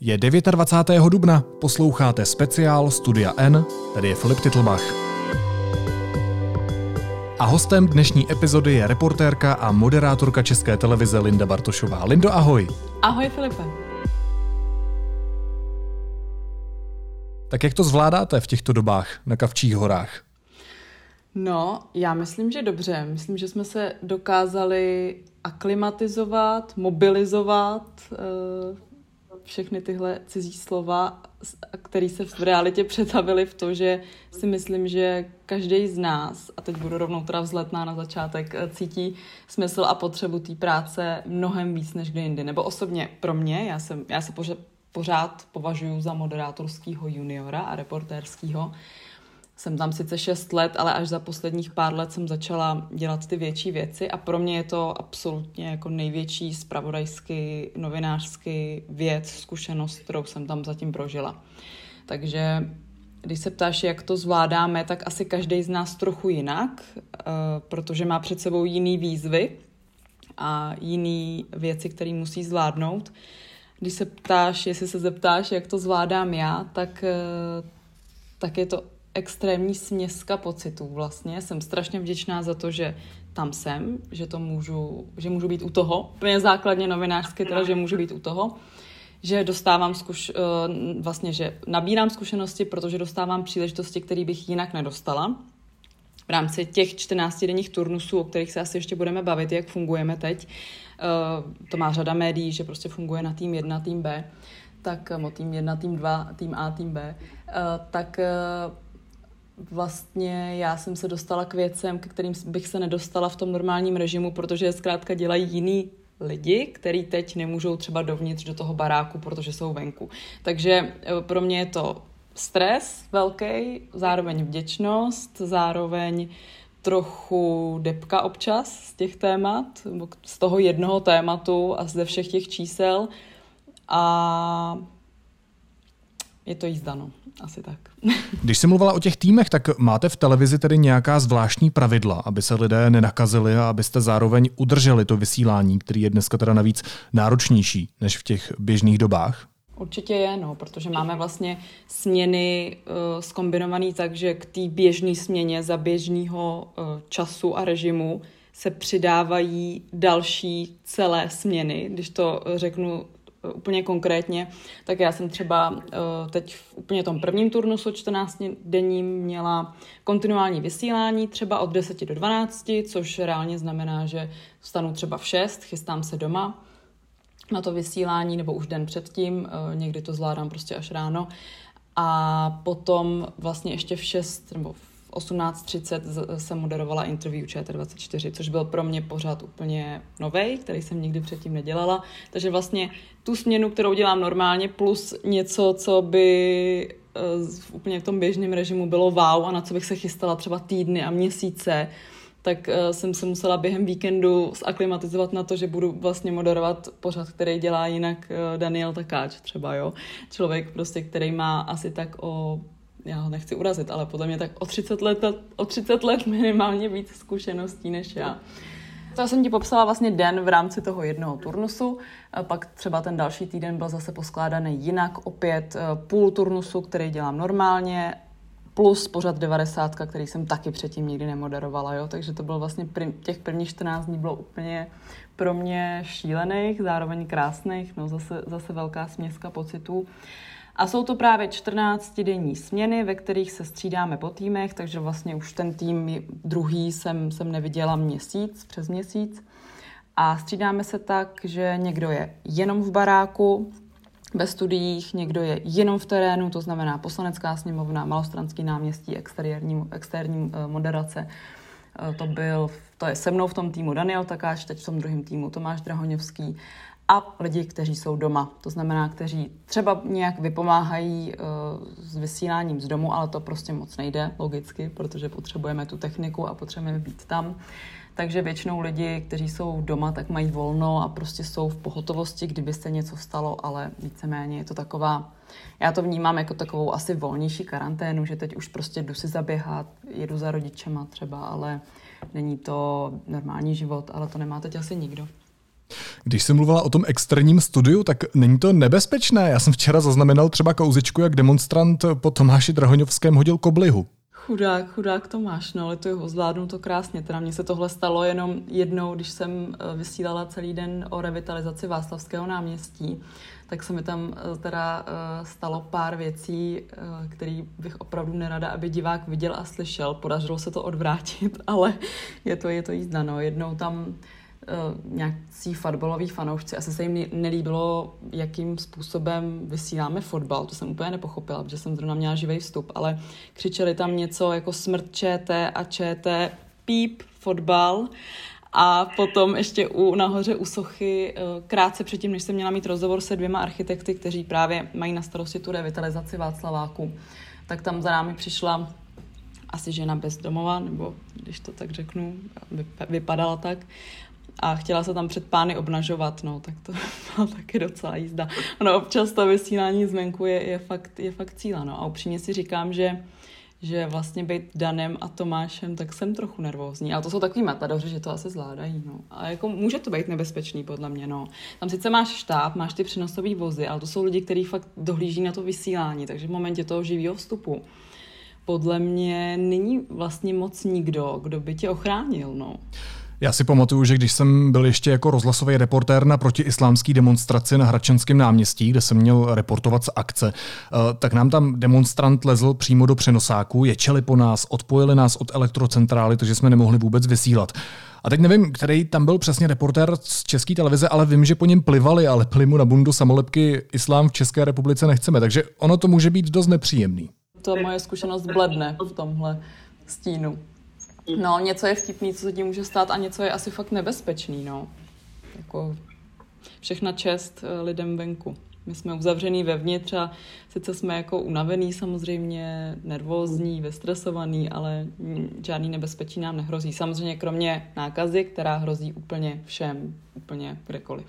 Je 29. dubna, posloucháte speciál Studia N, tady je Filip Titlbach. A hostem dnešní epizody je reportérka a moderátorka České televize Linda Bartošová. Lindo, ahoj. Ahoj Filipe. Tak jak to zvládáte v těchto dobách na Kavčích horách? No, já myslím, že dobře. Myslím, že jsme se dokázali aklimatizovat, mobilizovat, eh, všechny tyhle cizí slova, které se v realitě přetavily v to, že si myslím, že každý z nás, a teď budu rovnou teda vzletná na začátek, eh, cítí smysl a potřebu té práce mnohem víc než kdy jindy. Nebo osobně pro mě, já, jsem, já se pořád považuji za moderátorského juniora a reportérského, jsem tam sice 6 let, ale až za posledních pár let jsem začala dělat ty větší věci a pro mě je to absolutně jako největší spravodajský, novinářský věc, zkušenost, kterou jsem tam zatím prožila. Takže když se ptáš, jak to zvládáme, tak asi každý z nás trochu jinak, eh, protože má před sebou jiný výzvy a jiný věci, které musí zvládnout. Když se ptáš, jestli se zeptáš, jak to zvládám já, tak, eh, tak je to extrémní směska pocitů vlastně. Jsem strašně vděčná za to, že tam jsem, že to můžu, že můžu být u toho. Úplně základně novinářské teda, že můžu být u toho. Že dostávám zkuš, eh, vlastně, že nabírám zkušenosti, protože dostávám příležitosti, které bych jinak nedostala. V rámci těch 14 denních turnusů, o kterých se asi ještě budeme bavit, jak fungujeme teď, eh, to má řada médií, že prostě funguje na tým 1, tým B, tak o tým 1, tým 2, tým A, tým B, eh, tak vlastně já jsem se dostala k věcem, ke kterým bych se nedostala v tom normálním režimu, protože zkrátka dělají jiný lidi, který teď nemůžou třeba dovnitř do toho baráku, protože jsou venku. Takže e, pro mě je to stres velký, zároveň vděčnost, zároveň trochu depka občas z těch témat, z toho jednoho tématu a ze všech těch čísel. A je to jízda, no. Asi tak. Když jsi mluvila o těch týmech, tak máte v televizi tedy nějaká zvláštní pravidla, aby se lidé nenakazili a abyste zároveň udrželi to vysílání, který je dneska teda navíc náročnější než v těch běžných dobách? Určitě je, no, protože máme vlastně směny uh, eh, skombinované tak, že k té běžné směně za běžného uh, času a režimu se přidávají další celé směny, když to řeknu úplně konkrétně, tak já jsem třeba eh, teď v úplně tom prvním turnusu 14 denním měla kontinuální vysílání třeba od 10 do 12, což reálně znamená, že vstanu třeba v 6, chystám se doma na to vysílání nebo už den předtím, eh, někdy to zvládám prostě až ráno. A potom vlastně ještě v 6 nebo v 18.30 jsem moderovala interview ČT24, což byl pro mě pořád úplně nový, který jsem nikdy předtím nedělala. Takže vlastně tu směnu, kterou dělám normálně, plus něco, co by v eh, úplně v tom běžném režimu bylo wow a na co bych se chystala třeba týdny a měsíce, tak uh, jsem se musela během víkendu zaklimatizovat na to, že budu vlastně moderovat pořad, který dělá jinak uh, Daniel Takáč třeba, jo. Člověk prostě, který má asi tak o já ho nechci urazit, ale podle mě tak o 30 let, o 30 let minimálně víc zkušeností než já. To jsem ti popsala vlastně den v rámci toho jednoho turnusu, pak třeba ten další týden byl zase poskládaný jinak, opět eh, půl turnusu, který dělám normálně, plus pořad 90, který jsem taky předtím nikdy nemoderovala, jo? takže to bylo vlastně pr- těch prvních 14 dní bylo úplně pro mě šílených, zároveň krásných, no zase, zase velká směska pocitů. A jsou to právě 14-denní směny, ve kterých se střídáme po týmech, takže vlastně už ten tým druhý jsem, jsem neviděla měsíc, přes měsíc. A střídáme se tak, že někdo je jenom v baráku, ve studiích, někdo je jenom v terénu, to znamená poslanecká sněmovna, malostranský náměstí, externí, externí eh, moderace. Eh, to byl, to je se mnou v tom týmu Daniel Takáč, teď v tom druhém týmu Tomáš Drahoňovský a lidi, kteří jsou doma. To znamená, kteří třeba nějak vypomáhají uh, s vysíláním z domu, ale to prostě moc nejde, logicky, protože potřebujeme tu techniku a potřebujeme být tam. Takže většinou lidi, kteří jsou doma, tak mají volno a prostě jsou v pohotovosti, kdyby se něco stalo, ale víceméně je to taková, já to vnímám jako takovou asi volnější karanténu, že teď už prostě jdu si zaběhat, jedu za rodičema třeba, ale není to normální život, ale to nemá teď asi nikdo. Když jsi mluvila o tom externím studiu, tak není to nebezpečné? Já jsem včera zaznamenal třeba kauzičku, jak demonstrant po Tomáši Drahoňovském hodil koblihu. Chudák, chudák Tomáš, no ale to ho zvládnu to krásně. Teda mně se tohle stalo jenom jednou, když jsem eh, vysílala celý den o revitalizaci Václavského náměstí, tak se mi tam eh, teda eh, stalo pár věcí, které bych opravdu nerada, aby divák viděl a slyšel. Podařilo se to odvrátit, ale je to, je to jízda. No. Jednou tam nějací fotbaloví fanoušci. Asi se jim nelíbilo, jakým způsobem vysíláme fotbal. To jsem úplně nepochopila, protože jsem zrovna měla živý vstup, ale křičeli tam něco jako smrt ČT a ČT, píp, fotbal. A potom ještě u, nahoře u sochy, eh, krátce předtím, než jsem měla mít rozhovor se dvěma architekty, kteří právě mají na starosti tu revitalizaci Václaváku, tak tam za námi přišla asi žena bezdomova, nebo když to tak řeknu, vypadala tak a chtěla se tam před pány obnažovat, no, tak to byla taky docela jízda. Ono občas to vysílání zvenku je, je, fakt, je fakt cíla, no. A upřímně si říkám, že že vlastně být Danem a Tomášem, tak jsem trochu nervózní. Ale to jsou takový matadoři, že to asi zvládají. No. A jako může to být nebezpečný, podle mě. No. Tam sice máš štáb, máš ty přenosové vozy, ale to jsou lidi, kteří fakt dohlíží na to vysílání. Takže v momentě toho živého vstupu podle mě není vlastně moc nikdo, kdo by tě ochránil. No. Já si pamatuju, že když jsem byl ještě jako rozhlasový reportér na protiislámský demonstraci na Hradčanském náměstí, kde jsem měl reportovat z akce, eh, tak nám tam demonstrant lezl přímo do přenosáku, ječeli po nás, odpojili nás od elektrocentrály, takže jsme nemohli vůbec vysílat. A teď nevím, který tam byl přesně reportér z české televize, ale vím, že po něm plivali a lepli mu na bundu samolepky Islám v České republice nechceme, takže ono to může být dost nepříjemný. To moje zkušenost bledne v tomhle stínu. No, něco je vtipný, co se tím může stát a něco je asi fakt nebezpečný, no. Jako všechna čest eh, lidem venku. My jsme uzavřený vevnitř a sice jsme jako unavený samozřejmě, nervózní, vystresovaný, ale žádný nebezpečí nám nehrozí. Samozřejmě kromě nákazy, která hrozí úplně všem, úplně kdekoliv.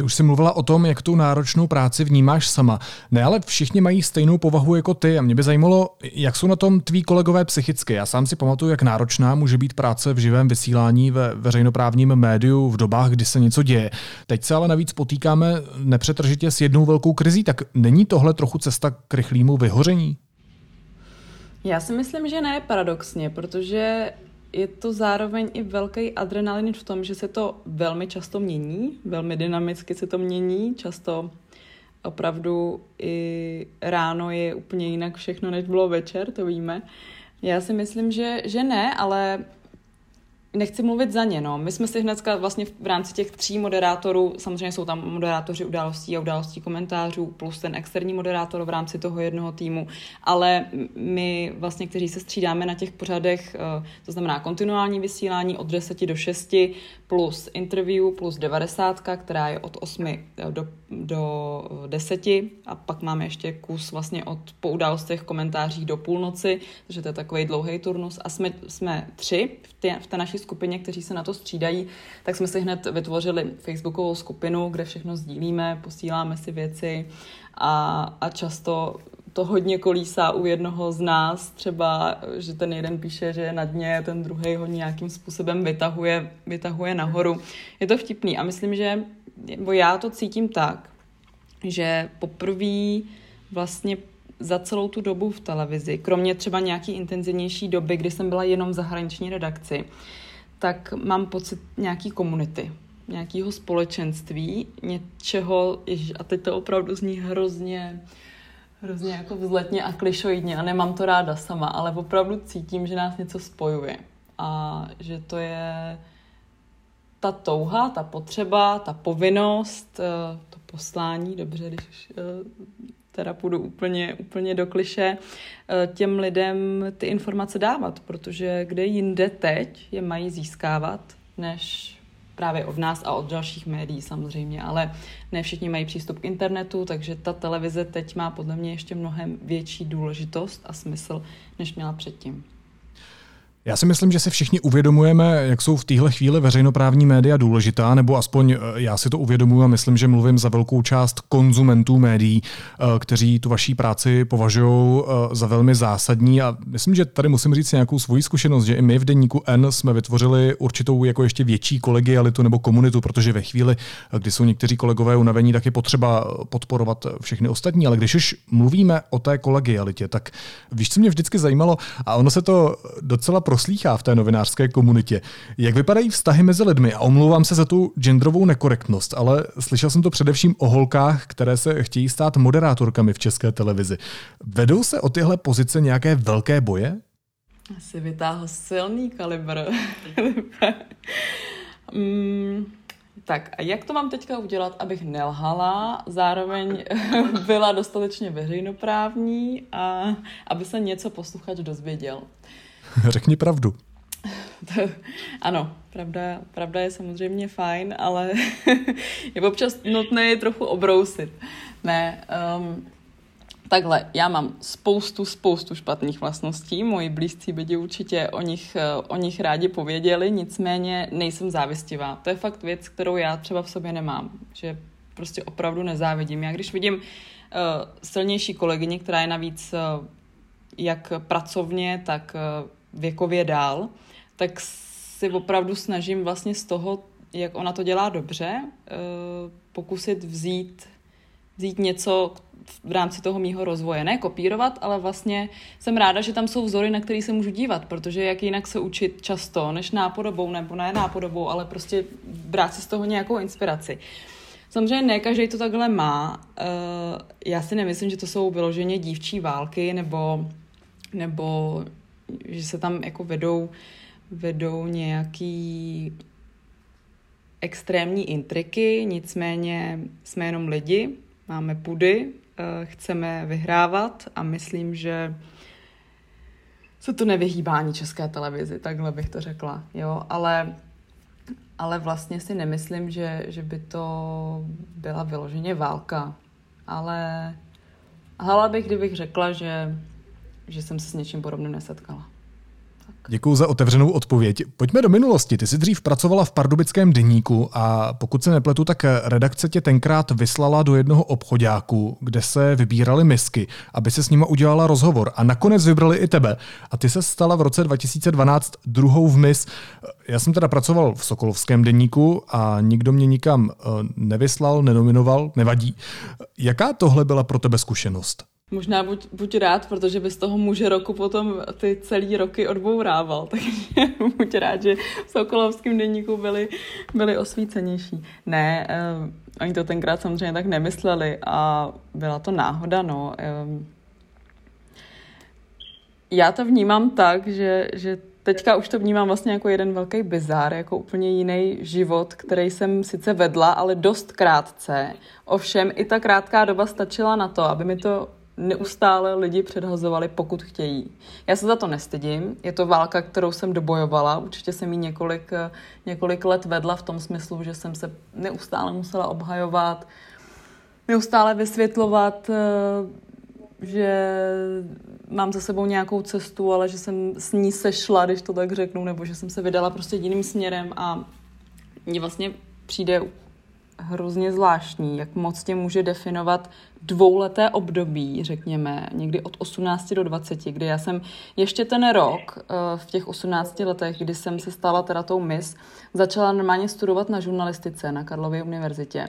Ty už jsi mluvila o tom, jak tu náročnou práci vnímáš sama. Ne, ale všichni mají stejnou povahu jako ty a mě by zajímalo, jak jsou na tom tví kolegové psychicky. Já sám si pamatuju, jak náročná může být práce v živém vysílání ve veřejnoprávním médiu v dobách, kdy se něco děje. Teď se ale navíc potýkáme nepřetržitě s jednou velkou krizí, tak není tohle trochu cesta k rychlému vyhoření? Já si myslím, že ne, paradoxně, protože je to zároveň i velký adrenalin v tom, že se to velmi často mění, velmi dynamicky se to mění, často opravdu i ráno je úplně jinak všechno, než bylo večer, to víme. Já si myslím, že, že ne, ale Nechci mluvit za ně, no. My jsme si hnedka vlastně v rámci těch tří moderátorů, samozřejmě jsou tam moderátoři událostí a událostí komentářů, plus ten externí moderátor v rámci toho jednoho týmu, ale my vlastně, kteří se střídáme na těch pořadech, eh, to znamená kontinuální vysílání od 10 do 6, plus interview, plus 90, která je od 8 do, do 10 a pak máme ještě kus vlastně od po událostech komentářích do půlnoci, takže to je takový dlouhý turnus. A jsme, jsme tři v té, v té naší skupině, kteří se na to střídají, tak jsme si hned vytvořili facebookovou skupinu, kde všechno sdílíme, posíláme si věci a, a často to hodně kolísá u jednoho z nás, třeba, že ten jeden píše, že je na dně, ten druhý ho nějakým způsobem vytahuje, vytahuje nahoru. Je to vtipný a myslím, že bo já to cítím tak, že poprvé vlastně za celou tu dobu v televizi, kromě třeba nějaký intenzivnější doby, kdy jsem byla jenom v zahraniční redakci, tak mám pocit nějaký komunity, nějakého společenství, něčeho, a teď to opravdu zní hrozně, hrozně jako vzletně a klišoidně a nemám to ráda sama, ale opravdu cítím, že nás něco spojuje a že to je ta touha, ta potřeba, ta povinnost, eh, to poslání, dobře, když eh, teda půjdu úplně, úplně do kliše, eh, těm lidem ty informace dávat, protože kde jinde teď je mají získávat, než právě od nás a od dalších médií samozřejmě, ale ne všichni mají přístup k internetu, takže ta televize teď má podle mě ještě mnohem větší důležitost a smysl, než měla předtím. Já si myslím, že si všichni uvědomujeme, jak jsou v téhle chvíli veřejnoprávní média důležitá, nebo aspoň eh, já si to uvědomuji a myslím, že mluvím za velkou část konzumentů médií, eh, kteří tu vaší práci považují eh, za velmi zásadní. A myslím, že tady musím říct nějakou svoji zkušenost, že i my v denníku N jsme vytvořili určitou jako ještě větší kolegialitu nebo komunitu, protože ve chvíli, kdy jsou někteří kolegové unavení, tak je potřeba podporovat všechny ostatní. Ale když už mluvíme o té kolegialitě, tak víš, co mě vždycky zajímalo, a ono se to docela proslýchá v té novinářské komunitě. Jak vypadají vztahy mezi lidmi? A omlouvám se za tu genderovou nekorektnost, ale slyšel jsem to především o holkách, které se chtějí stát moderátorkami v české televizi. Vedou se o tyhle pozice nějaké velké boje? Asi vytáhl silný kalibr. mm, tak a jak to mám teďka udělat, abych nelhala, zároveň byla dostatečně veřejnoprávní a aby se něco posluchač dozvěděl? Řekni pravdu. ano, pravda, pravda je samozřejmě fajn, ale je občas nutné je trochu obrousit. Ne, um, takhle, já mám spoustu, spoustu špatných vlastností, moji blízcí by určitě o nich, o nich rádi pověděli, nicméně nejsem závistivá. To je fakt věc, kterou já třeba v sobě nemám, že prostě opravdu nezávidím. Já když vidím uh, silnější kolegyni, která je navíc uh, jak pracovně, tak uh, věkově dál, tak si opravdu snažím vlastně z toho, jak ona to dělá dobře, eh, pokusit vzít, vzít něco v rámci toho mýho rozvoje. Ne kopírovat, ale vlastně jsem ráda, že tam jsou vzory, na který se můžu dívat, protože jak jinak se učit často, než nápodobou, nebo ne nápodobou, ale prostě brát si z toho nějakou inspiraci. Samozřejmě ne každý to takhle má. Eh, já si nemyslím, že to jsou vyloženě dívčí války nebo, nebo že se tam jako vedou, vedou nějaký extrémní intriky, nicméně jsme jenom lidi, máme pudy, chceme vyhrávat a myslím, že se to nevyhýbá ani české televizi, takhle bych to řekla, jo, ale, ale vlastně si nemyslím, že, že by to byla vyloženě válka, ale hala bych, kdybych řekla, že že jsem se s něčím podobným nesetkala. Děkuji za otevřenou odpověď. Pojďme do minulosti. Ty jsi dřív pracovala v pardubickém deníku a pokud se nepletu, tak redakce tě tenkrát vyslala do jednoho obchodáku, kde se vybírali misky, aby se s nima udělala rozhovor. A nakonec vybrali i tebe. A ty se stala v roce 2012 druhou v mis. Já jsem teda pracoval v Sokolovském deníku a nikdo mě nikam eh, nevyslal, nenominoval, nevadí. Jaká tohle byla pro tebe zkušenost? Možná buď, buď rád, protože bys toho muže roku potom ty celý roky odbourával, takže buď rád, že v Sokolovském denníku byli, byli osvícenější. Ne, um, oni to tenkrát samozřejmě tak nemysleli a byla to náhoda, no. Um, já to vnímám tak, že, že teďka už to vnímám vlastně jako jeden velký bizár, jako úplně jiný život, který jsem sice vedla, ale dost krátce. Ovšem i ta krátká doba stačila na to, aby mi to neustále lidi předhazovali, pokud chtějí. Já se za to nestydím, je to válka, kterou jsem dobojovala, určitě jsem ji několik, několik let vedla v tom smyslu, že jsem se neustále musela obhajovat, neustále vysvětlovat, eh, že mám za sebou nějakou cestu, ale že jsem s ní sešla, když to tak řeknu, nebo že jsem se vydala prostě jiným směrem a mně vlastně přijde hrozně zvláštní, jak moc tě může definovat dvouleté období, řekněme, někdy od 18 do 20, kdy já jsem ještě ten rok eh, v těch 18 letech, kdy jsem se stala teda tou mis, začala normálně studovat na žurnalistice na Karlově univerzitě.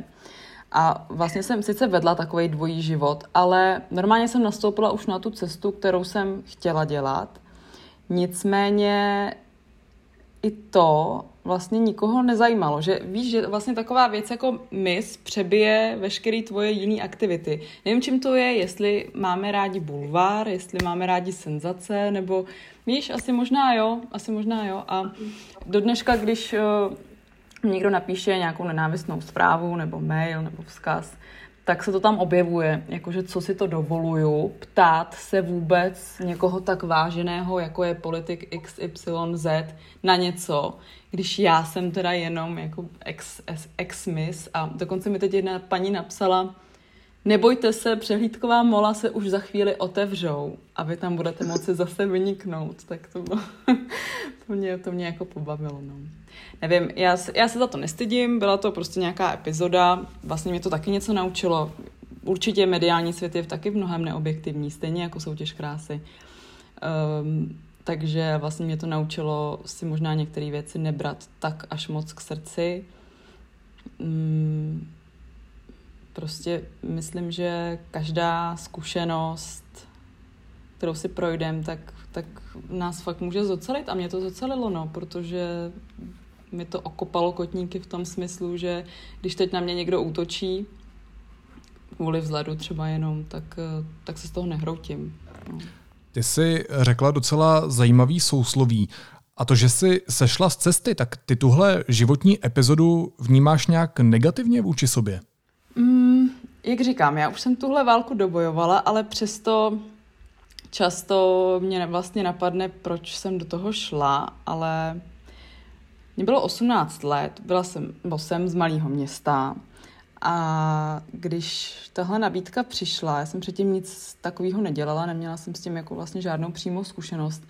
A vlastně jsem sice vedla takový dvojí život, ale normálně jsem nastoupila už na tu cestu, kterou jsem chtěla dělat. Nicméně i to vlastně nikoho nezajímalo, že víš, že vlastně taková věc jako mis přebije veškeré tvoje jiné aktivity. Nevím, čím to je, jestli máme rádi bulvár, jestli máme rádi senzace, nebo víš, asi možná jo, asi možná jo. A do dneška, když uh, někdo napíše nějakou nenávistnou zprávu, nebo mail, nebo vzkaz, tak se to tam objevuje, jakože co si to dovoluju, ptát se vůbec někoho tak váženého, jako je politik XYZ, na něco, když já jsem teda jenom jako ex, ex, ex-miss. A dokonce mi teď jedna paní napsala, nebojte se, přehlídková mola se už za chvíli otevřou a vy tam budete moci zase vyniknout. Tak to, bylo, to, mě, to mě jako pobavilo. No. Nevím, já, já se za to nestydím, byla to prostě nějaká epizoda, vlastně mě to taky něco naučilo. Určitě mediální svět je taky v mnohem neobjektivní, stejně jako soutěž krásy. Um, takže vlastně mě to naučilo si možná některé věci nebrat tak až moc k srdci. Um, prostě myslím, že každá zkušenost, kterou si projdem, tak, tak nás fakt může zocelit a mě to zocelilo, no, protože mi to okopalo kotníky v tom smyslu, že když teď na mě někdo útočí, kvůli vzhledu třeba jenom, tak, tak se z toho nehroutím. No. Ty jsi řekla docela zajímavý sousloví. A to, že jsi sešla z cesty, tak ty tuhle životní epizodu vnímáš nějak negativně vůči sobě? Jak říkám, já už jsem tuhle válku dobojovala, ale přesto často mě vlastně napadne, proč jsem do toho šla, ale mě bylo 18 let, byla jsem, byl jsem z malého města a když tahle nabídka přišla, já jsem předtím nic takového nedělala, neměla jsem s tím jako vlastně žádnou přímou zkušenost,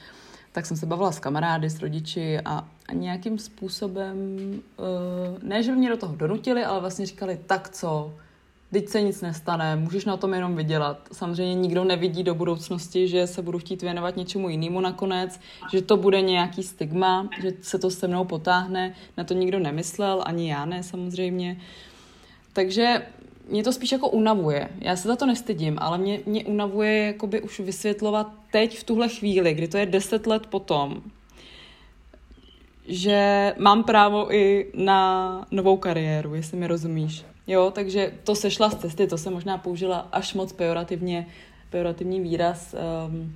tak jsem se bavila s kamarády, s rodiči a, a nějakým způsobem, uh, ne, že by mě do toho donutili, ale vlastně říkali, tak co, teď se nic nestane, můžeš na tom jenom vydělat. Samozřejmě nikdo nevidí do budoucnosti, že se budu chtít věnovat něčemu jinému nakonec, že to bude nějaký stigma, že se to se mnou potáhne, na to nikdo nemyslel, ani já ne samozřejmě. Takže mě to spíš jako unavuje. Já se za to nestydím, ale mě, mě unavuje jakoby už vysvětlovat teď v tuhle chvíli, kdy to je deset let potom, že mám právo i na novou kariéru, jestli mi rozumíš. Jo, takže to sešla z cesty, to se možná použila až moc pejorativně, pejorativní výraz. Um,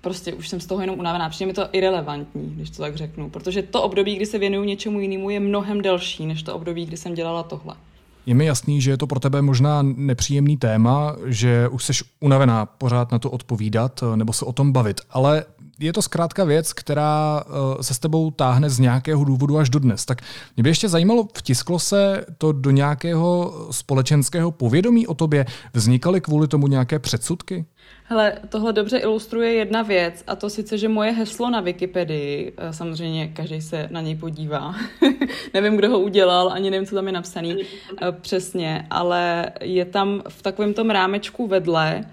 prostě už jsem z toho jenom unavená. Přijde mi to irrelevantní, když to tak řeknu, protože to období, kdy se věnuju něčemu jinému, je mnohem delší, než to období, kdy jsem dělala tohle. Je mi jasný, že je to pro tebe možná nepříjemný téma, že už jsi unavená pořád na to odpovídat nebo se o tom bavit, ale je to zkrátka věc, která eh, se s tebou táhne z nějakého důvodu až do dnes. Tak mě by ještě zajímalo, vtisklo se to do nějakého společenského povědomí o tobě? Vznikaly kvůli tomu nějaké předsudky? Hele, tohle dobře ilustruje jedna věc, a to sice, že moje heslo na Wikipedii, eh, samozřejmě každý se na něj podívá, nevím, kdo ho udělal, ani nevím, co tam je napsaný eh, přesně, ale je tam v takovém tom rámečku vedle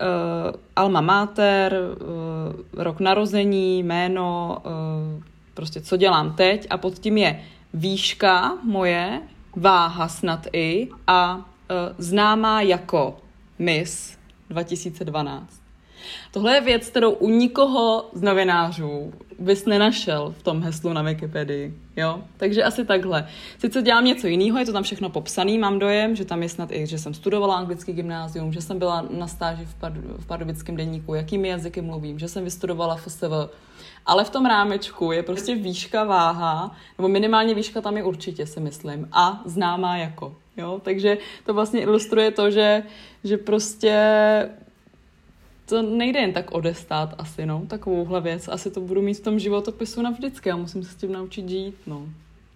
uh, alma mater, uh, rok narození, jméno, uh, prostě co dělám teď a pod tím je výška moje, váha snad i a uh, známá jako Miss 2012. Tohle je věc, kterou u nikoho z novinářů bys nenašel v tom heslu na Wikipedii. Jo? Takže asi takhle. Sice dělám něco jiného, je to tam všechno popsaný, mám dojem, že tam je snad i, že jsem studovala anglický gymnázium, že jsem byla na stáži v, Pard- v pardubickém denníku, jakými jazyky mluvím, že jsem vystudovala FSV. Ale v tom rámečku je prostě výška, váha, nebo minimálně výška tam je určitě, si myslím, a známá jako. Jo? Takže to vlastně ilustruje to, že, že prostě to nejde jen tak odestát asi, no, takovouhle věc. Asi to budu mít v tom životopisu navždycky a musím se s tím naučit žít, no.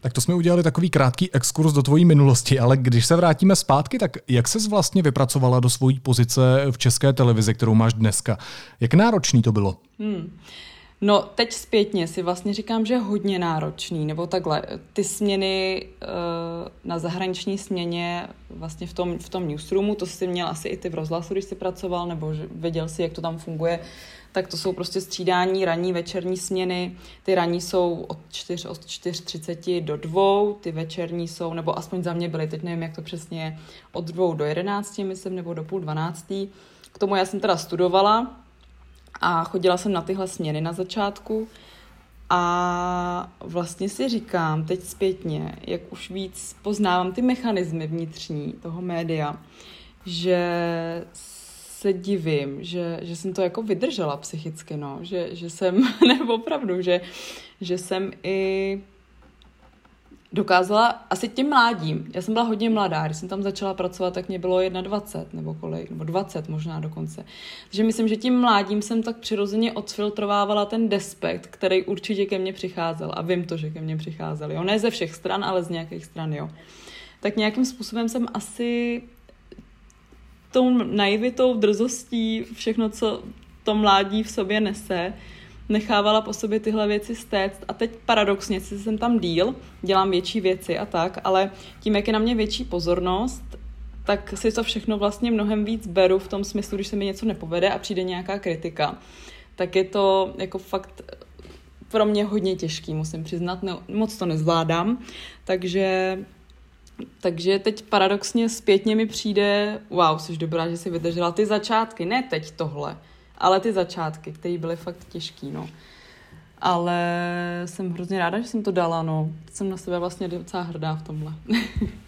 Tak to jsme udělali takový krátký exkurs do tvojí minulosti, ale když se vrátíme zpátky, tak jak ses vlastně vypracovala do svojí pozice v české televizi, kterou máš dneska? Jak náročný to bylo? Hmm. No, teď zpětně si vlastně říkám, že je hodně náročný, nebo takhle, ty směny uh, na zahraniční směně vlastně v tom, v tom newsroomu, to si měl asi i ty v rozhlasu, když jsi pracoval, nebo že věděl si, jak to tam funguje, tak to jsou prostě střídání ranní, večerní směny. Ty ranní jsou od 4, od 4.30 do 2, ty večerní jsou, nebo aspoň za mě byly, teď nevím, jak to přesně je, od 2 do 11, myslím, nebo do půl 12. K tomu já jsem teda studovala, a chodila jsem na tyhle směny na začátku a vlastně si říkám teď zpětně, jak už víc poznávám ty mechanismy vnitřní toho média, že se divím, že, že jsem to jako vydržela psychicky, no, že, že jsem, nebo opravdu, že, že jsem i dokázala asi tím mládím. Já jsem byla hodně mladá, když jsem tam začala pracovat, tak mě bylo 21 nebo kolik, nebo 20 možná dokonce. Takže myslím, že tím mládím jsem tak přirozeně odfiltrovávala ten despekt, který určitě ke mně přicházel. A vím to, že ke mně přicházel. Jo? Ne ze všech stran, ale z nějakých stran, jo. Tak nějakým způsobem jsem asi tou naivitou, drzostí, všechno, co to mládí v sobě nese, nechávala po sobě tyhle věci stéct. A teď paradoxně si jsem tam díl, dělám větší věci a tak, ale tím, jak je na mě větší pozornost, tak si to všechno vlastně mnohem víc beru v tom smyslu, když se mi něco nepovede a přijde nějaká kritika, tak je to jako fakt pro mě hodně těžký, musím přiznat, ne, moc to nezvládám, takže takže teď paradoxně zpětně mi přijde, wow, jsi dobrá, že jsi vydržela ty začátky, ne teď tohle, ale ty začátky, které byly fakt těžký, no. Ale jsem hrozně ráda, že jsem to dala, no. Jsem na sebe vlastně docela hrdá v tomhle.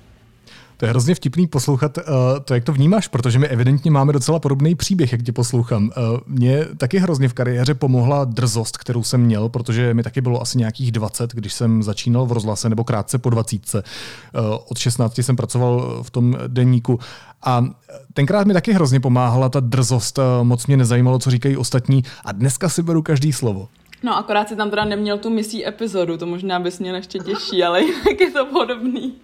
To je hrozně vtipný poslouchat uh, to, jak to vnímáš, protože my evidentně máme docela podobný příběh, jak tě poslouchám. Uh, mě taky hrozně v kariéře pomohla drzost, kterou jsem měl, protože mi taky bylo asi nějakých 20, když jsem začínal v rozhlase, nebo krátce po 20. Uh, od 16 jsem pracoval v tom denníku a tenkrát mi taky hrozně pomáhala ta drzost, moc mě nezajímalo, co říkají ostatní a dneska si beru každý slovo. No akorát si tam teda neměl tu misí epizodu, to možná bys měl ještě těžší, ale jinak je to podobný.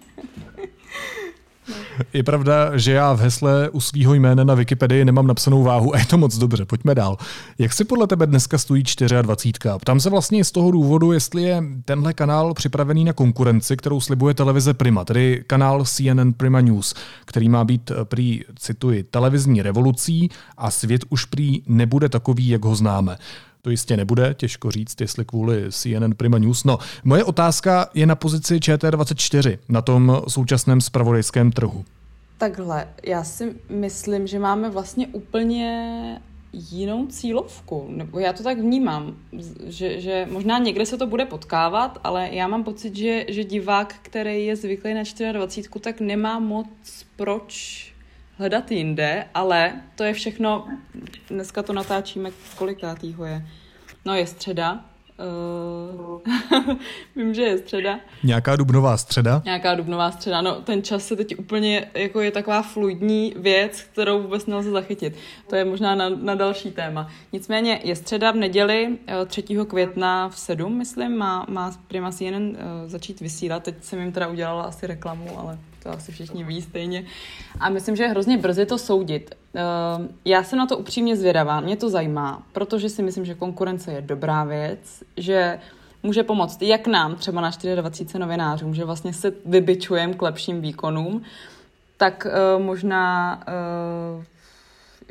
Je pravda, že já v hesle u svého jména na Wikipedii nemám napsanou váhu a je to moc dobře. Pojďme dál. Jak si podle tebe dneska stojí 24? Tam se vlastně z toho důvodu, jestli je tenhle kanál připravený na konkurenci, kterou slibuje televize Prima, tedy kanál CNN Prima News, který má být eh, prý, cituji, televizní revolucí a svět už prý nebude takový, jak ho známe. To jistě nebude, těžko říct, jestli kvůli CNN Prima News. No, moje otázka je na pozici ČT24 na tom současném spravodajském trhu. Takhle, já si myslím, že máme vlastně úplně jinou cílovku, nebo já to tak vnímám, že, že možná někde se to bude potkávat, ale já mám pocit, že, že divák, který je zvyklý na 24, tak nemá moc proč hledat jinde, ale to je všechno, dneska to natáčíme, kolikátýho je. No je středa, Uh, vím, že je středa. Nějaká dubnová středa? Nějaká dubnová středa. No, ten čas se teď úplně jako je taková fluidní věc, kterou vůbec nelze zachytit. To je možná na, na další téma. Nicméně je středa v neděli 3. Eh, května v 7, myslím, má, má Prima CNN uh, začít vysílat. Teď jsem jim teda udělala asi reklamu, ale to asi všichni ví stejně. A myslím, že je hrozně brzy to soudit. Ehm, já jsem na to upřímně zvědavá, mě to zajímá, protože si myslím, že konkurence je dobrá věc, že může pomoct jak nám, třeba na 24 novinářům, že vlastně se vybičujeme k lepším výkonům, tak uh, možná uh,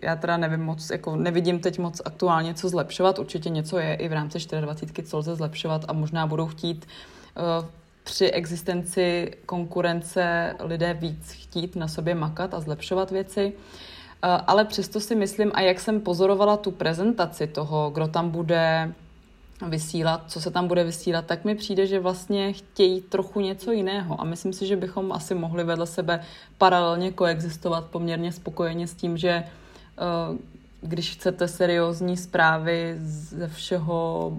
já teda nevím moc, jako nevidím teď moc aktuálně, co zlepšovat. Určitě něco je i v rámci 24, co lze zlepšovat a možná budou chtít uh, při existenci konkurence lidé víc chtít na sobě makat a zlepšovat věci. Eh, ale přesto si myslím, a jak jsem pozorovala tu prezentaci toho, kdo tam bude vysílat, co se tam bude vysílat, tak mi přijde, že vlastně chtějí trochu něco jiného. A myslím si, že bychom asi mohli vedle sebe paralelně koexistovat poměrně spokojeně s tím, že uh, když chcete seriózní zprávy ze všeho,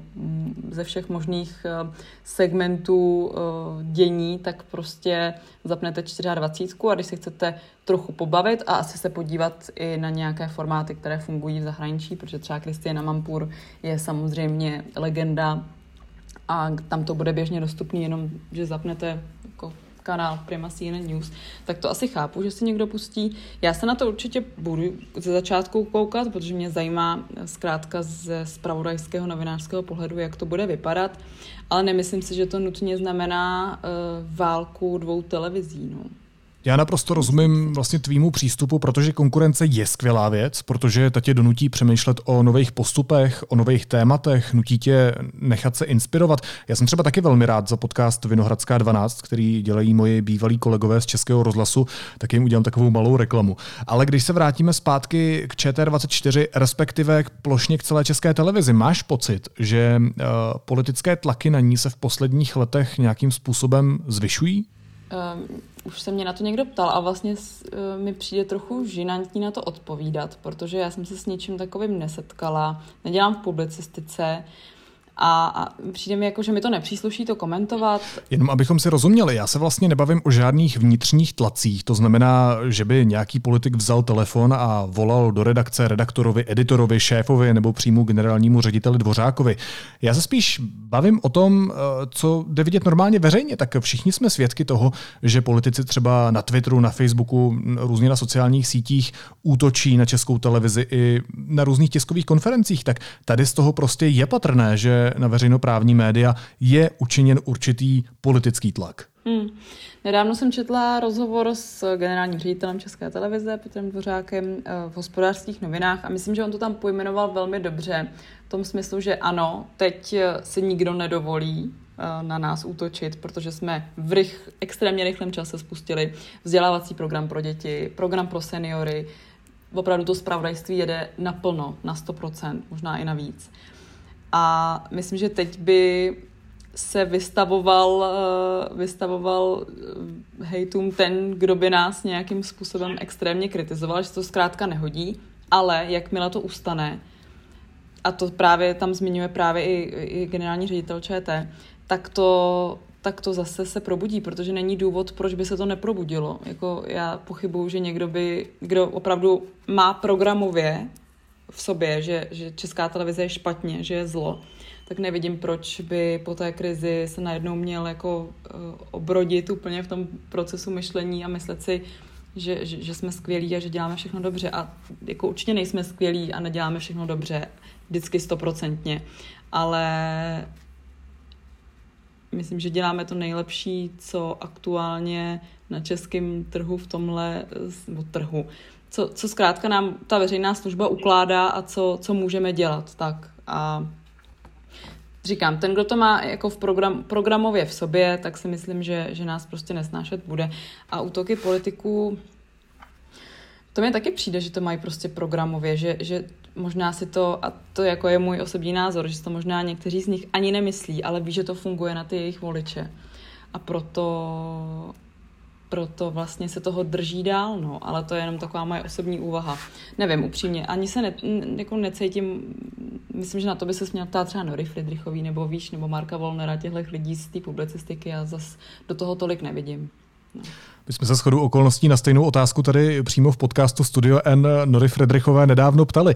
ze všech možných eh, segmentů eh, dění, tak prostě zapnete 24 a když si chcete trochu pobavit a asi se podívat i na nějaké formáty, které fungují v zahraničí, protože třeba Kristiana Mampur je samozřejmě legenda a tam to bude běžně dostupný, jenom že zapnete kanál Prima CNN News, tak to asi chápu, že si někdo pustí. Já se na to určitě budu ze začátku koukat, protože mě zajímá zkrátka ze spravodajského novinářského pohledu, jak to bude vypadat, ale nemyslím si, že to nutně znamená uh, válku dvou televizí. No. Já naprosto rozumím vlastně tvýmu přístupu, protože konkurence je skvělá věc, protože ta tě donutí přemýšlet o nových postupech, o nových tématech, nutí tě nechat se inspirovat. Já jsem třeba taky velmi rád za podcast Vinohradská 12, který dělají moji bývalí kolegové z Českého rozhlasu, tak jim udělám takovou malou reklamu. Ale když se vrátíme zpátky k ČT24, respektive k plošně k celé české televizi, máš pocit, že uh, politické tlaky na ní se v posledních letech nějakým způsobem zvyšují? Um, už se mě na to někdo ptal a vlastně uh, mi přijde trochu žinantní na to odpovídat, protože já jsem se s ničím takovým nesetkala, nedělám v publicistice, a, a přijde mi jako, že mi to nepřísluší to komentovat. Jenom abychom si rozuměli, já se vlastně nebavím o žádných vnitřních tlacích. To znamená, že by nějaký politik vzal telefon a volal do redakce redaktorovi, editorovi, šéfovi nebo přímo generálnímu řediteli Dvořákovi. Já se spíš bavím o tom, eh, co jde vidět normálně veřejně. Tak všichni jsme svědky toho, že politici třeba na Twitteru, na Facebooku, různě na sociálních sítích útočí na českou televizi i na různých tiskových konferencích, tak tady z toho prostě je patrné, že na veřejnoprávní média je učiněn určitý politický tlak. Hmm. Nedávno jsem četla rozhovor s generálním ředitelem České televize Petrem Dvořákem eh, v hospodářských novinách a myslím, že on to tam pojmenoval velmi dobře v tom smyslu, že ano, teď si nikdo nedovolí eh, na nás útočit, protože jsme v rych, extrémně rychlém čase spustili vzdělávací program pro děti, program pro seniory, opravdu to zpravodajství jede naplno, na 100%, možná i navíc. A myslím, že teď by se vystavoval, eh, vystavoval eh, hejtům ten, kdo by nás nějakým způsobem extrémně kritizoval, že to zkrátka nehodí, ale jakmile to ustane, a to právě tam zmiňuje právě i, i generální ředitel ČT, tak to, tak to zase se probudí, protože není důvod, proč by se to neprobudilo. Jako já pochybuju, že někdo by, kdo opravdu má programově v sobě, že, že česká televize je špatně, že je zlo, tak nevidím, proč by po té krizi se najednou měl jako uh, obrodit úplně v tom procesu myšlení a myslet si, že, že, že jsme skvělí a že děláme všechno dobře. A jako určitě nejsme skvělí a neděláme všechno dobře, vždycky stoprocentně, ale myslím, že děláme to nejlepší, co aktuálně na českém trhu v tomhle, nebo trhu, co, co zkrátka nám ta veřejná služba ukládá a co, co můžeme dělat. Tak a říkám, ten, kdo to má jako v program, programově v sobě, tak si myslím, že, že nás prostě nesnášet bude. A útoky politiků, to mi taky přijde, že to mají prostě programově, že, že možná si to, a to jako je můj osobní názor, že to možná někteří z nich ani nemyslí, ale ví, že to funguje na ty jejich voliče. A proto proto vlastně se toho drží dál, no, ale to je jenom taková moje osobní úvaha. Nevím, upřímně, ani se ne, jako necítím, myslím, že na to by se směl ptát třeba Nory Friedrichový, nebo víš, nebo Marka Volnera, těchto lidí z té publicistiky, a zas do toho tolik nevidím. My jsme se shodou okolností na stejnou otázku tady přímo v podcastu Studio N Nory Fredrichové nedávno ptali. E,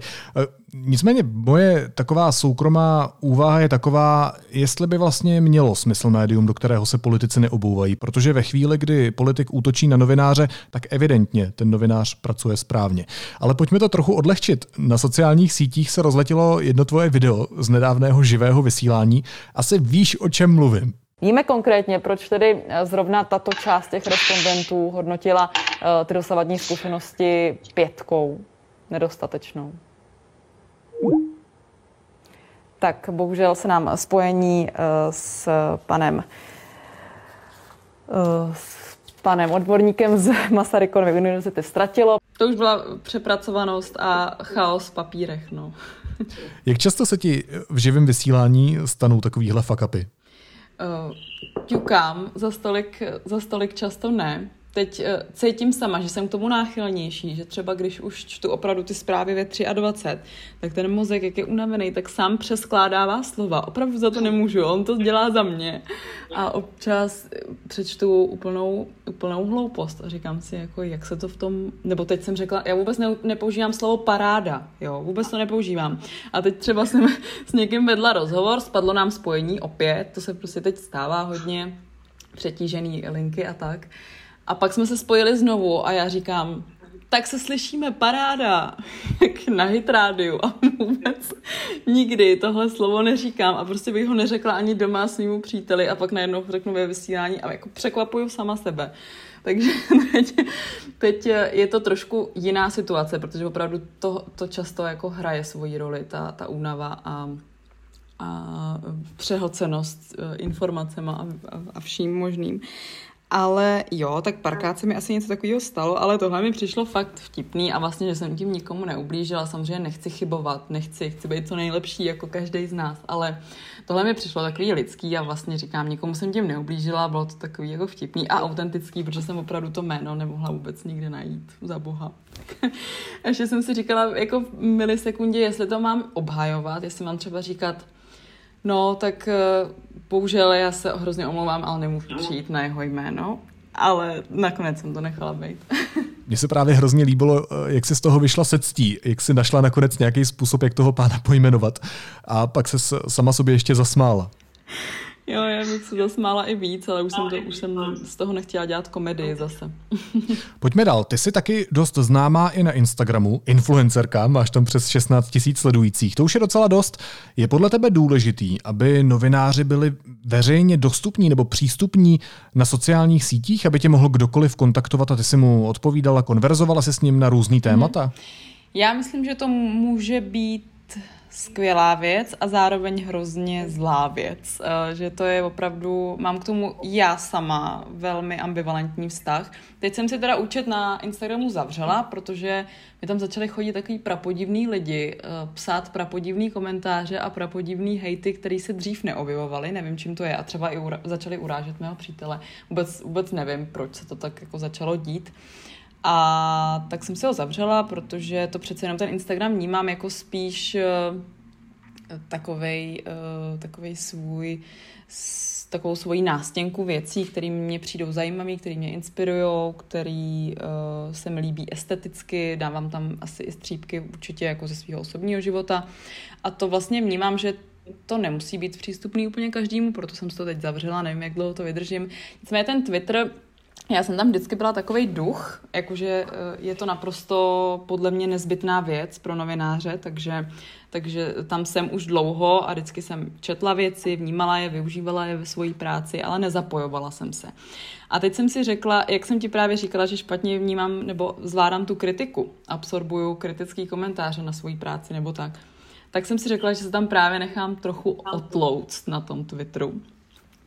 nicméně moje taková soukromá úvaha je taková, jestli by vlastně mělo smysl médium, do kterého se politici neobouvají, protože ve chvíli, kdy politik útočí na novináře, tak evidentně ten novinář pracuje správně. Ale pojďme to trochu odlehčit. Na sociálních sítích se rozletělo jedno tvoje video z nedávného živého vysílání. Asi víš, o čem mluvím. Víme konkrétně, proč tedy eh, zrovna tato část těch respondentů hodnotila uh, ty dosavadní zkušenosti pětkou nedostatečnou. Tak bohužel se nám spojení uh, s panem s panem odborníkem z Masarykovy univerzity ztratilo. To už byla přepracovanost a chaos v papírech. No. Jak často se ti v živém vysílání stanou takovýhle fakapy? Uh, ťukám, za stolik, za stolik často ne teď uh, cítím sama, že jsem k tomu náchylnější, že třeba když už čtu opravdu ty zprávy ve 23, tak ten mozek, jak je unavený, tak sám přeskládává slova. Opravdu za to nemůžu, on to dělá za mě. A občas přečtu úplnou, úplnou hloupost a říkám si, jako, jak se to v tom, nebo teď jsem řekla, já vůbec ne, nepoužívám slovo paráda, jo, vůbec to nepoužívám. A teď třeba jsem s někým vedla rozhovor, spadlo nám spojení opět, to se prostě teď stává hodně, přetížený linky a tak. A pak jsme se spojili znovu a já říkám, tak se slyšíme paráda, jak na hitrádiu a vůbec nikdy tohle slovo neříkám a prostě bych ho neřekla ani doma svýmu příteli a pak najednou řeknu ve vysílání a jako překvapuju sama sebe. Takže teď, teď je to trošku jiná situace, protože opravdu to, to často jako hraje svoji roli, ta, ta únava a, a přehocenost eh, informacema a, a, a vším možným. Ale jo, tak párkrát se mi asi něco takového stalo, ale tohle mi přišlo fakt vtipný a vlastně, že jsem tím nikomu neublížila. Samozřejmě nechci chybovat, nechci, chci být co nejlepší jako každý z nás, ale tohle mi přišlo takový lidský a vlastně říkám, nikomu jsem tím neublížila, bylo to takový jako vtipný a autentický, protože jsem opravdu to jméno nemohla vůbec nikde najít, za boha. Ještě jsem si říkala jako v milisekundě, jestli to mám obhajovat, jestli mám třeba říkat, No, tak eh, bohužel já se hrozně omlouvám, ale nemůžu přijít na jeho jméno. Ale nakonec jsem to nechala být. Mně se právě hrozně líbilo, eh, jak si z toho vyšla se ctí, jak si našla nakonec nějaký způsob, jak toho pána pojmenovat. A pak se sama sobě ještě zasmála. Jo, já bych se zasmála i víc, ale už jsem, to, už jsem z toho nechtěla dělat komedii zase. Pojďme dál. Ty jsi taky dost známá i na Instagramu, influencerka, máš tam přes 16 tisíc sledujících. To už je docela dost. Je podle tebe důležitý, aby novináři byli veřejně dostupní nebo přístupní na sociálních sítích, aby tě mohl kdokoliv kontaktovat a ty si mu odpovídala, konverzovala se s ním na různý témata? Hmm. Já myslím, že to může být skvělá věc a zároveň hrozně zlá věc. Eh, že to je opravdu, mám k tomu já sama velmi ambivalentní vztah. Teď jsem si teda účet na Instagramu zavřela, protože mi tam začaly chodit takový prapodivný lidi, eh, psát prapodivný komentáře a prapodivný hejty, který se dřív neobjevovaly, nevím čím to je a třeba i ura- začali urážet mého přítele. Vůbec, vůbec nevím, proč se to tak jako začalo dít. A tak jsem si ho zavřela, protože to přece jenom ten Instagram vnímám jako spíš uh, takovej, uh, takovej svůj, takovou svoji nástěnku věcí, které mě přijdou zajímavé, které mě inspirují, které uh, se mi líbí esteticky, dávám tam asi i střípky určitě jako ze svého osobního života. A to vlastně vnímám, že to nemusí být přístupný úplně každému, proto jsem si to teď zavřela, nevím, jak dlouho to vydržím. Nicméně ten Twitter já jsem tam vždycky byla takový duch, jakože eh, je to naprosto podle mě nezbytná věc pro novináře, takže, takže tam jsem už dlouho a vždycky jsem četla věci, vnímala je, využívala je ve své práci, ale nezapojovala jsem se. A teď jsem si řekla, jak jsem ti právě říkala, že špatně vnímám nebo zvládám tu kritiku, absorbuju kritický komentáře na svoji práci nebo tak, tak jsem si řekla, že se tam právě nechám trochu otlouct na tom Twitteru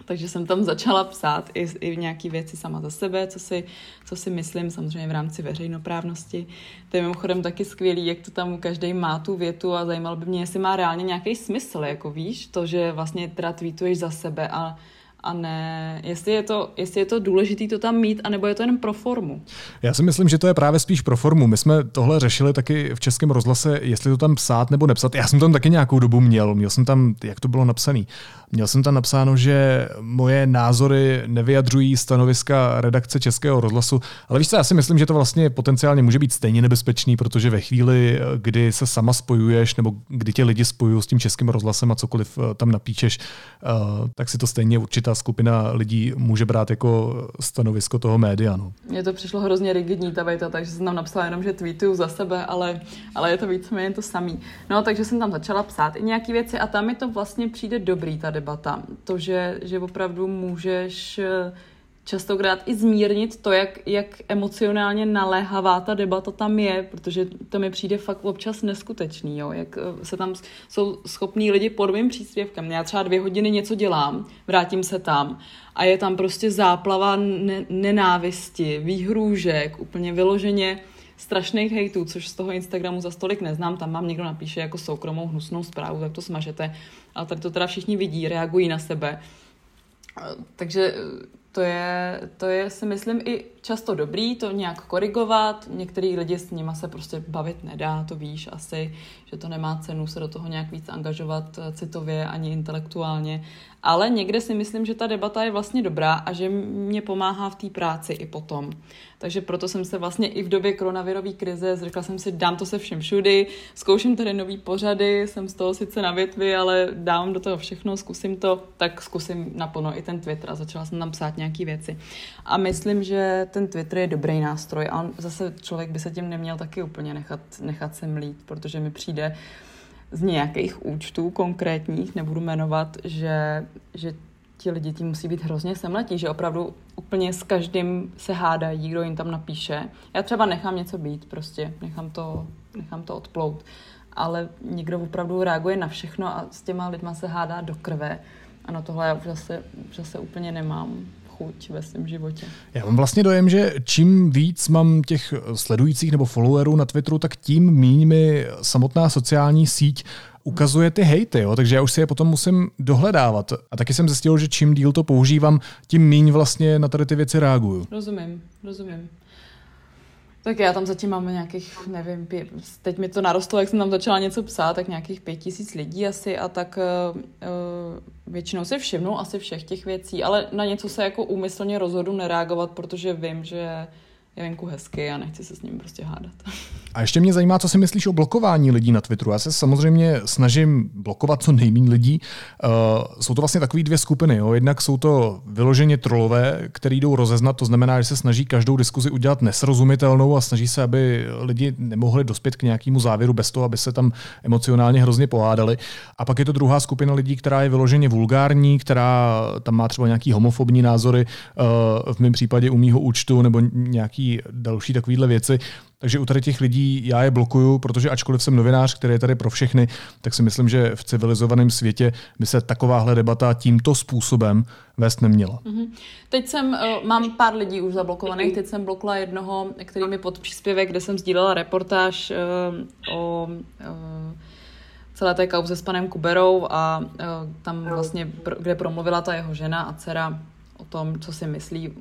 takže jsem tam začala psát i, i nějaké věci sama za sebe, co si, co si myslím, samozřejmě v rámci veřejnoprávnosti. To je mimochodem taky skvělý, jak to tam každý má tu větu a zajímalo by mě, jestli má reálně nějaký smysl, jako víš, to, že vlastně teda tweetuješ za sebe a a ne, jestli je to, jestli je to důležité to tam mít, anebo je to jen pro formu. Já si myslím, že to je právě spíš pro formu. My jsme tohle řešili taky v Českém rozhlase, jestli to tam psát nebo nepsat. Já jsem tam taky nějakou dobu měl, měl jsem tam, jak to bylo napsané. Měl jsem tam napsáno, že moje názory nevyjadřují stanoviska redakce Českého rozhlasu, ale víš co, já si myslím, že to vlastně potenciálně může být stejně nebezpečný, protože ve chvíli, kdy se sama spojuješ, nebo kdy tě lidi spojují s tím Českým rozhlasem a cokoliv eh, tam napíčeš, eh, tak si to stejně určitá skupina lidí může brát jako stanovisko toho média. No. Mně to přišlo hrozně rigidní ta vejta, takže jsem tam napsala jenom, že tweetuju za sebe, ale, ale je to víceméně to samý. No, takže jsem tam začala psát i nějaké věci a tam mi to vlastně přijde dobrý, ta debata. To, že, že opravdu můžeš eh, častokrát i zmírnit to, jak, jak emocionálně naléhavá ta debata tam je, protože to mi přijde fakt občas neskutečný, jo? jak eh, se tam jsou schopní lidi pod mým příspěvkem. Já třeba dvě hodiny něco dělám, vrátím se tam a je tam prostě záplava ne- nenávisti, výhrůžek, úplně vyloženě strašných hejtů, což z toho Instagramu za stolik neznám, tam mám někdo napíše jako soukromou hnusnou zprávu, tak to smažete, ale tady to teda všichni vidí, reagují na sebe. Takže to je, to je, si myslím, i často dobrý to nějak korigovat. Některý lidi s nima se prostě bavit nedá, to víš asi, že to nemá cenu se do toho nějak víc angažovat eh, citově ani intelektuálně. Ale někde si myslím, že ta debata je vlastně dobrá a že mě pomáhá v té práci i potom. Takže proto jsem se vlastně i v době koronavirové krize řekla jsem si, dám to se všem všudy, zkouším tady nový pořady, jsem z toho sice na větvi, ale dám do toho všechno, zkusím to, tak zkusím naplno i ten Twitter a začala jsem tam psát nějaké věci. A myslím, že ten Twitter je dobrý nástroj a on, zase člověk by se tím neměl taky úplně nechat, nechat se mlít, protože mi přijde z nějakých účtů konkrétních, nebudu jmenovat, že, že ti lidi tím musí být hrozně semletí, že opravdu úplně s každým se hádají, kdo jim tam napíše. Já třeba nechám něco být, prostě nechám to, nechám to odplout, ale někdo opravdu reaguje na všechno a s těma lidma se hádá do krve. A na tohle já už zase, už zase úplně nemám chuť ve svém životě. Já mám vlastně dojem, že čím víc mám těch sledujících nebo followerů na Twitteru, tak tím míň mi samotná sociální síť ukazuje ty hejty, jo? takže já už si je potom musím dohledávat. A taky jsem zjistil, že čím díl to používám, tím míň vlastně na tady ty věci reaguju. Rozumím, rozumím. Tak já tam zatím mám nějakých, nevím, pě- teď mi to narostlo, jak jsem tam začala něco psát, tak nějakých pět tisíc lidí asi a tak uh, většinou si všimnu asi všech těch věcí, ale na něco se jako úmyslně rozhodu nereagovat, protože vím, že je venku hezky a nechci se s ním prostě hádat. A ještě mě zajímá, co si myslíš o blokování lidí na Twitteru. Já se samozřejmě snažím blokovat co nejméně lidí. Uh, jsou to vlastně takové dvě skupiny. Jo. Jednak jsou to vyloženě trolové, který jdou rozeznat, to znamená, že se snaží každou diskuzi udělat nesrozumitelnou a snaží se, aby lidi nemohli dospět k nějakému závěru bez toho, aby se tam emocionálně hrozně pohádali. A pak je to druhá skupina lidí, která je vyloženě vulgární, která tam má třeba nějaký homofobní názory, uh, v mém případě u mýho účtu nebo nějaký další takovéhle věci. Takže u tady těch lidí já je blokuju, protože ačkoliv jsem novinář, který je tady pro všechny, tak si myslím, že v civilizovaném světě by se takováhle debata tímto způsobem vést neměla. Mm-hmm. Teď jsem, uh, mám pár lidí už zablokovaných, teď jsem blokla jednoho, který mi pod příspěvek, kde jsem sdílela reportáž uh, o uh, celé té kauze s panem Kuberou a tam vlastně, kde promluvila ta jeho žena a dcera o tom, co si myslí,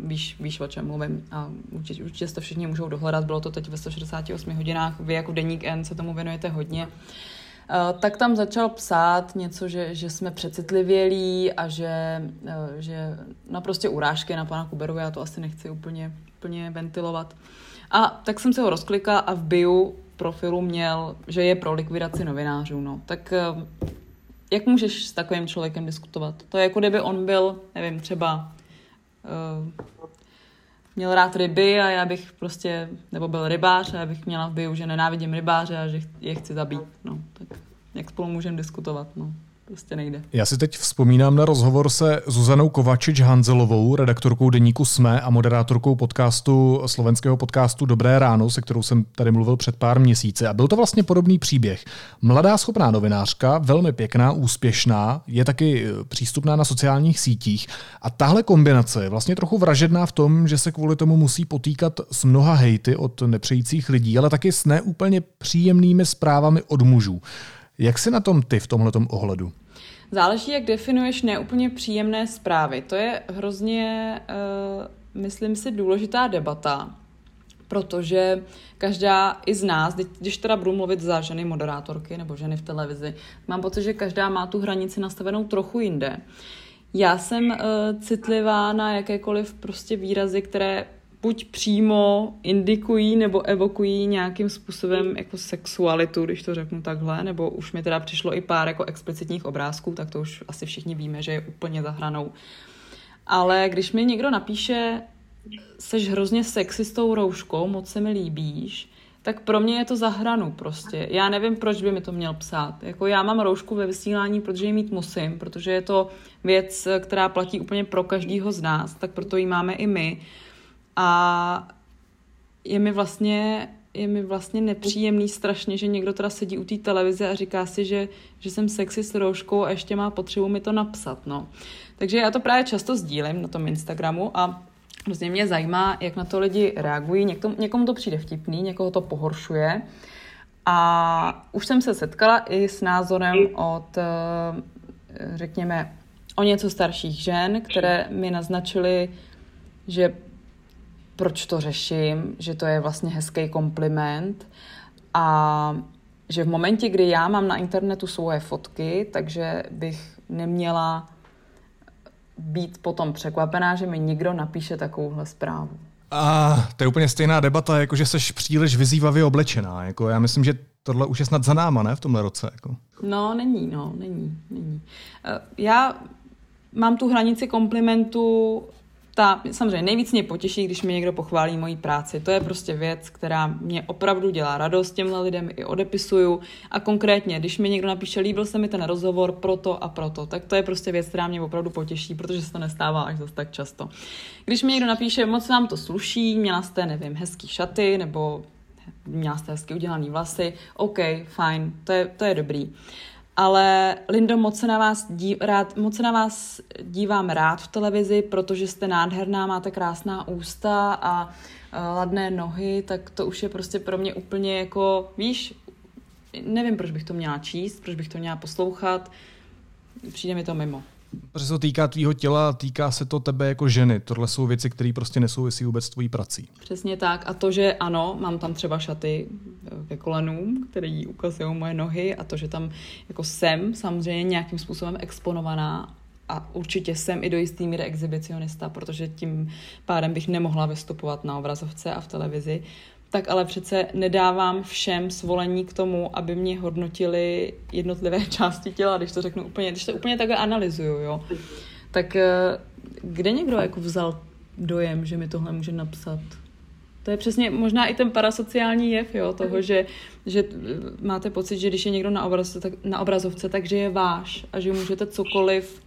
víš, víš o čem mluvím a určitě, určitě to všichni můžou dohledat, bylo to teď ve 168 hodinách, vy jako Deník N se tomu věnujete hodně. Uh, tak tam začal psát něco, že, že jsme přecitlivělí a že, uh, že na prostě urážky na pana Kuberu, já to asi nechci úplně, úplně ventilovat. A tak jsem se ho rozklikla a v bio profilu měl, že je pro likvidaci novinářů. No. Tak uh, jak můžeš s takovým člověkem diskutovat? To je jako kdyby on byl, nevím, třeba uh, měl rád ryby a já bych prostě, nebo byl rybář a já bych měla v bio, že nenávidím rybáře a že je chci zabít. No, tak jak spolu můžeme diskutovat? No prostě nejde. Já si teď vzpomínám na rozhovor se Zuzanou Kovačič Hanzelovou, redaktorkou deníku SME a moderátorkou podcastu, slovenského podcastu Dobré ráno, se kterou jsem tady mluvil před pár měsíci. A byl to vlastně podobný příběh. Mladá schopná novinářka, velmi pěkná, úspěšná, je taky e, přístupná na sociálních sítích. A tahle kombinace je vlastně trochu vražedná v tom, že se kvůli tomu musí potýkat s mnoha hejty od nepřejících lidí, ale taky s neúplně příjemnými zprávami od mužů. Jak jsi na tom ty v tomhle ohledu? Záleží, jak definuješ neúplně příjemné zprávy. To je hrozně, uh, myslím si, důležitá debata, protože každá i z nás, když teda budu mluvit za ženy moderátorky nebo ženy v televizi, mám pocit, že každá má tu hranici nastavenou trochu jinde. Já jsem uh, citlivá na jakékoliv prostě výrazy, které buď přímo indikují nebo evokují nějakým způsobem jako sexualitu, když to řeknu takhle, nebo už mi teda přišlo i pár jako explicitních obrázků, tak to už asi všichni víme, že je úplně za hranou. Ale když mi někdo napíše, seš hrozně sexy s tou rouškou, moc se mi líbíš, tak pro mě je to za hranu prostě. Já nevím, proč by mi to měl psát. Jako já mám roušku ve vysílání, protože ji mít musím, protože je to věc, která platí úplně pro každýho z nás, tak proto ji máme i my. A je mi vlastně je mi vlastně nepříjemný strašně, že někdo teda sedí u té televize a říká si, že, že jsem sexy s rouškou a ještě má potřebu mi to napsat. No. Takže já to právě často sdílím na tom Instagramu a hrozně mě zajímá, jak na to lidi reagují. Někomu, někomu to přijde vtipný, někoho to pohoršuje. A už jsem se setkala i s názorem od, eh, řekněme, o něco starších žen, které mi naznačily, že proč to řeším, že to je vlastně hezký kompliment a že v momentě, kdy já mám na internetu svoje fotky, takže bych neměla být potom překvapená, že mi někdo napíše takovouhle zprávu. A to je úplně stejná debata, jako že jsi příliš vyzývavě oblečená. Jako já myslím, že tohle už je snad za náma, ne, v tomhle roce. Jako. No, není, no, není, není. Eh, já mám tu hranici komplimentu ta, samozřejmě nejvíc mě potěší, když mi někdo pochválí moji práci. To je prostě věc, která mě opravdu dělá radost těmhle lidem i odepisuju. A konkrétně, když mi někdo napíše, líbil se mi ten rozhovor proto a proto, tak to je prostě věc, která mě opravdu potěší, protože se to nestává až zase tak často. Když mi někdo napíše, moc vám to sluší, měla jste, nevím, hezký šaty, nebo měla jste hezky udělaný vlasy, OK, fajn, to je, to je dobrý. Ale Lindo, moc se, na vás dí, rád, moc se na vás dívám rád v televizi, protože jste nádherná, máte krásná ústa a ladné nohy, tak to už je prostě pro mě úplně jako, víš, nevím, proč bych to měla číst, proč bych to měla poslouchat, přijde mi to mimo. Protože se to týká tvýho těla, týká se to tebe jako ženy. Tohle jsou věci, které prostě nesouvisí vůbec s tvojí prací. Přesně tak. A to, že ano, mám tam třeba šaty eh, ke kolenům, které ukazují moje nohy a to, že tam jako jsem samozřejmě nějakým způsobem exponovaná a určitě jsem i do jistý míry exhibicionista, protože tím pádem bych nemohla vystupovat na obrazovce a v televizi, tak ale přece nedávám všem svolení k tomu, aby mě hodnotili jednotlivé části těla, když to řeknu úplně, když to úplně takhle analyzuju, jo. Tak eh, kde někdo jako vzal dojem, že mi tohle může napsat? To je přesně možná i ten parasociální jev, jo, toho, že, že máte pocit, že když je někdo na obrazovce, tak, na obrazovce, takže je váš a že můžete cokoliv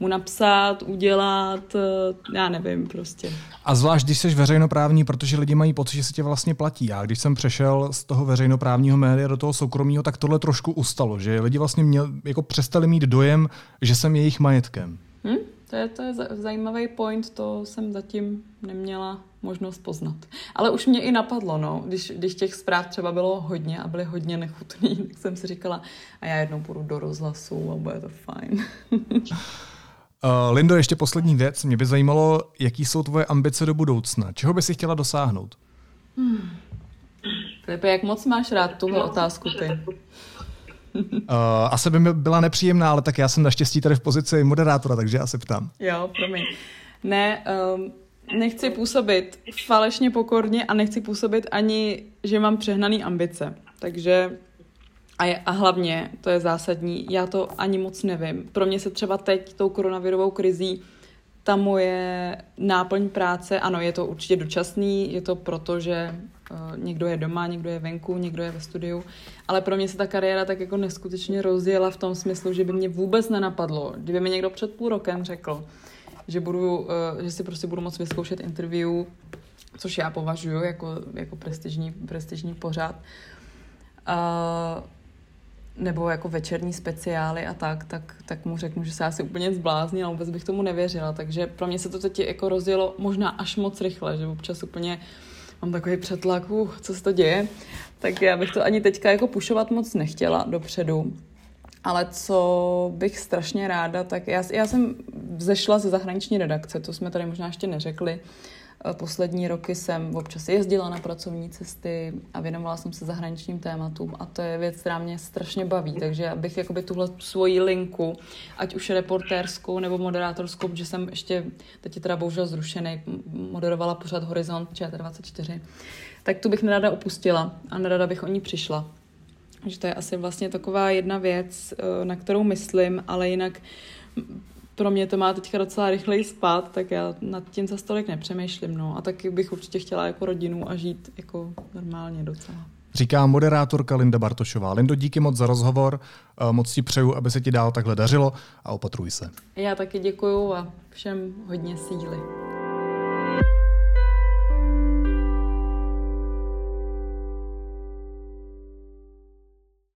mu napsat, udělat, eh, já nevím prostě. A zvlášť, když jsi veřejnoprávní, protože lidi mají pocit, že se tě vlastně platí. Já když jsem přešel z toho veřejnoprávního média do toho soukromého, tak tohle trošku ustalo, že lidi vlastně měl, jako přestali mít dojem, že jsem jejich majetkem. Hm? To je, to je zajímavý point, to jsem zatím neměla možnost poznat. Ale už mě i napadlo, no, když, když těch zpráv třeba bylo hodně a byly hodně nechutný, tak jsem si říkala, a já jednou půjdu do rozhlasu a bude to fajn. Uh, Lindo, ještě poslední věc. Mě by zajímalo, jaký jsou tvoje ambice do budoucna. Čeho by si chtěla dosáhnout? Hmm. Filipe, jak moc máš rád tuhle otázku ty? Uh, asi by mi byla nepříjemná, ale tak já jsem naštěstí tady v pozici moderátora, takže já se ptám. Jo, promiň. Ne, um, nechci působit falešně pokorně a nechci působit ani, že mám přehnaný ambice. Takže a, je, a hlavně, to je zásadní, já to ani moc nevím. Pro mě se třeba teď tou koronavirovou krizí ta moje náplň práce, ano, je to určitě dočasný, je to proto, že uh, někdo je doma, někdo je venku, někdo je ve studiu, ale pro mě se ta kariéra tak jako neskutečně rozjela v tom smyslu, že by mě vůbec nenapadlo, kdyby mi někdo před půl rokem řekl, že, budu, uh, že si prostě budu moct vyzkoušet interview, což já považuji jako, jako prestižní, prestižní pořád, uh, nebo jako večerní speciály a tak, tak, tak mu řeknu, že se asi úplně zbláznil a vůbec bych tomu nevěřila. Takže pro mě se to teď jako rozjelo možná až moc rychle, že občas úplně mám takový přetlak, uh, co se to děje. Tak já bych to ani teďka jako pušovat moc nechtěla dopředu. Ale co bych strašně ráda, tak já, já jsem vzešla ze zahraniční redakce, to jsme tady možná ještě neřekli. Poslední roky jsem občas jezdila na pracovní cesty a věnovala jsem se zahraničním tématům a to je věc, která mě strašně baví, takže abych jakoby tuhle svoji linku, ať už reportérskou nebo moderátorskou, protože jsem ještě, teď je teda bohužel zrušený, moderovala pořád Horizont ČT24, tak tu bych nerada opustila a nerada bych o ní přišla. Takže to je asi vlastně taková jedna věc, eh, na kterou myslím, ale jinak pro mě to má teďka docela rychleji spát, tak já nad tím za stolik nepřemýšlím. No. A taky bych určitě chtěla jako rodinu a žít jako normálně docela. Říká moderátorka Linda Bartošová. Lindo, díky moc za rozhovor, eh, moc ti přeju, aby se ti dál takhle dařilo a opatruj se. Já taky děkuju a všem hodně síly.